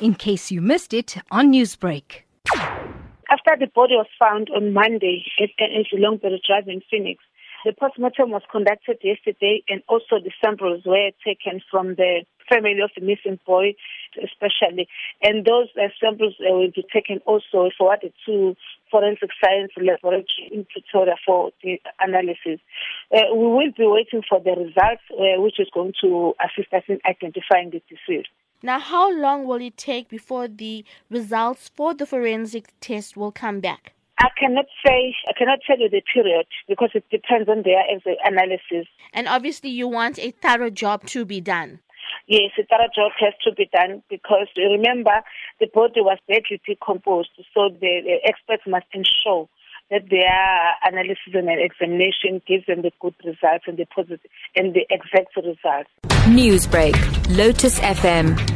in case you missed it on Newsbreak. After the body was found on Monday at, at Longberry Drive in Phoenix, the postmortem was conducted yesterday and also the samples were taken from the family of the missing boy especially. And those uh, samples uh, will be taken also forwarded to forensic science laboratory in Pretoria for the analysis. Uh, we will be waiting for the results, uh, which is going to assist us in identifying the deceased. Now, how long will it take before the results for the forensic test will come back? I cannot say, I cannot tell you the period because it depends on their analysis. And obviously, you want a thorough job to be done. Yes, a thorough job has to be done because remember, the body was badly decomposed, so the, the experts must ensure that their analysis and examination gives them the good results and the positive and the exact results. Newsbreak, Lotus FM,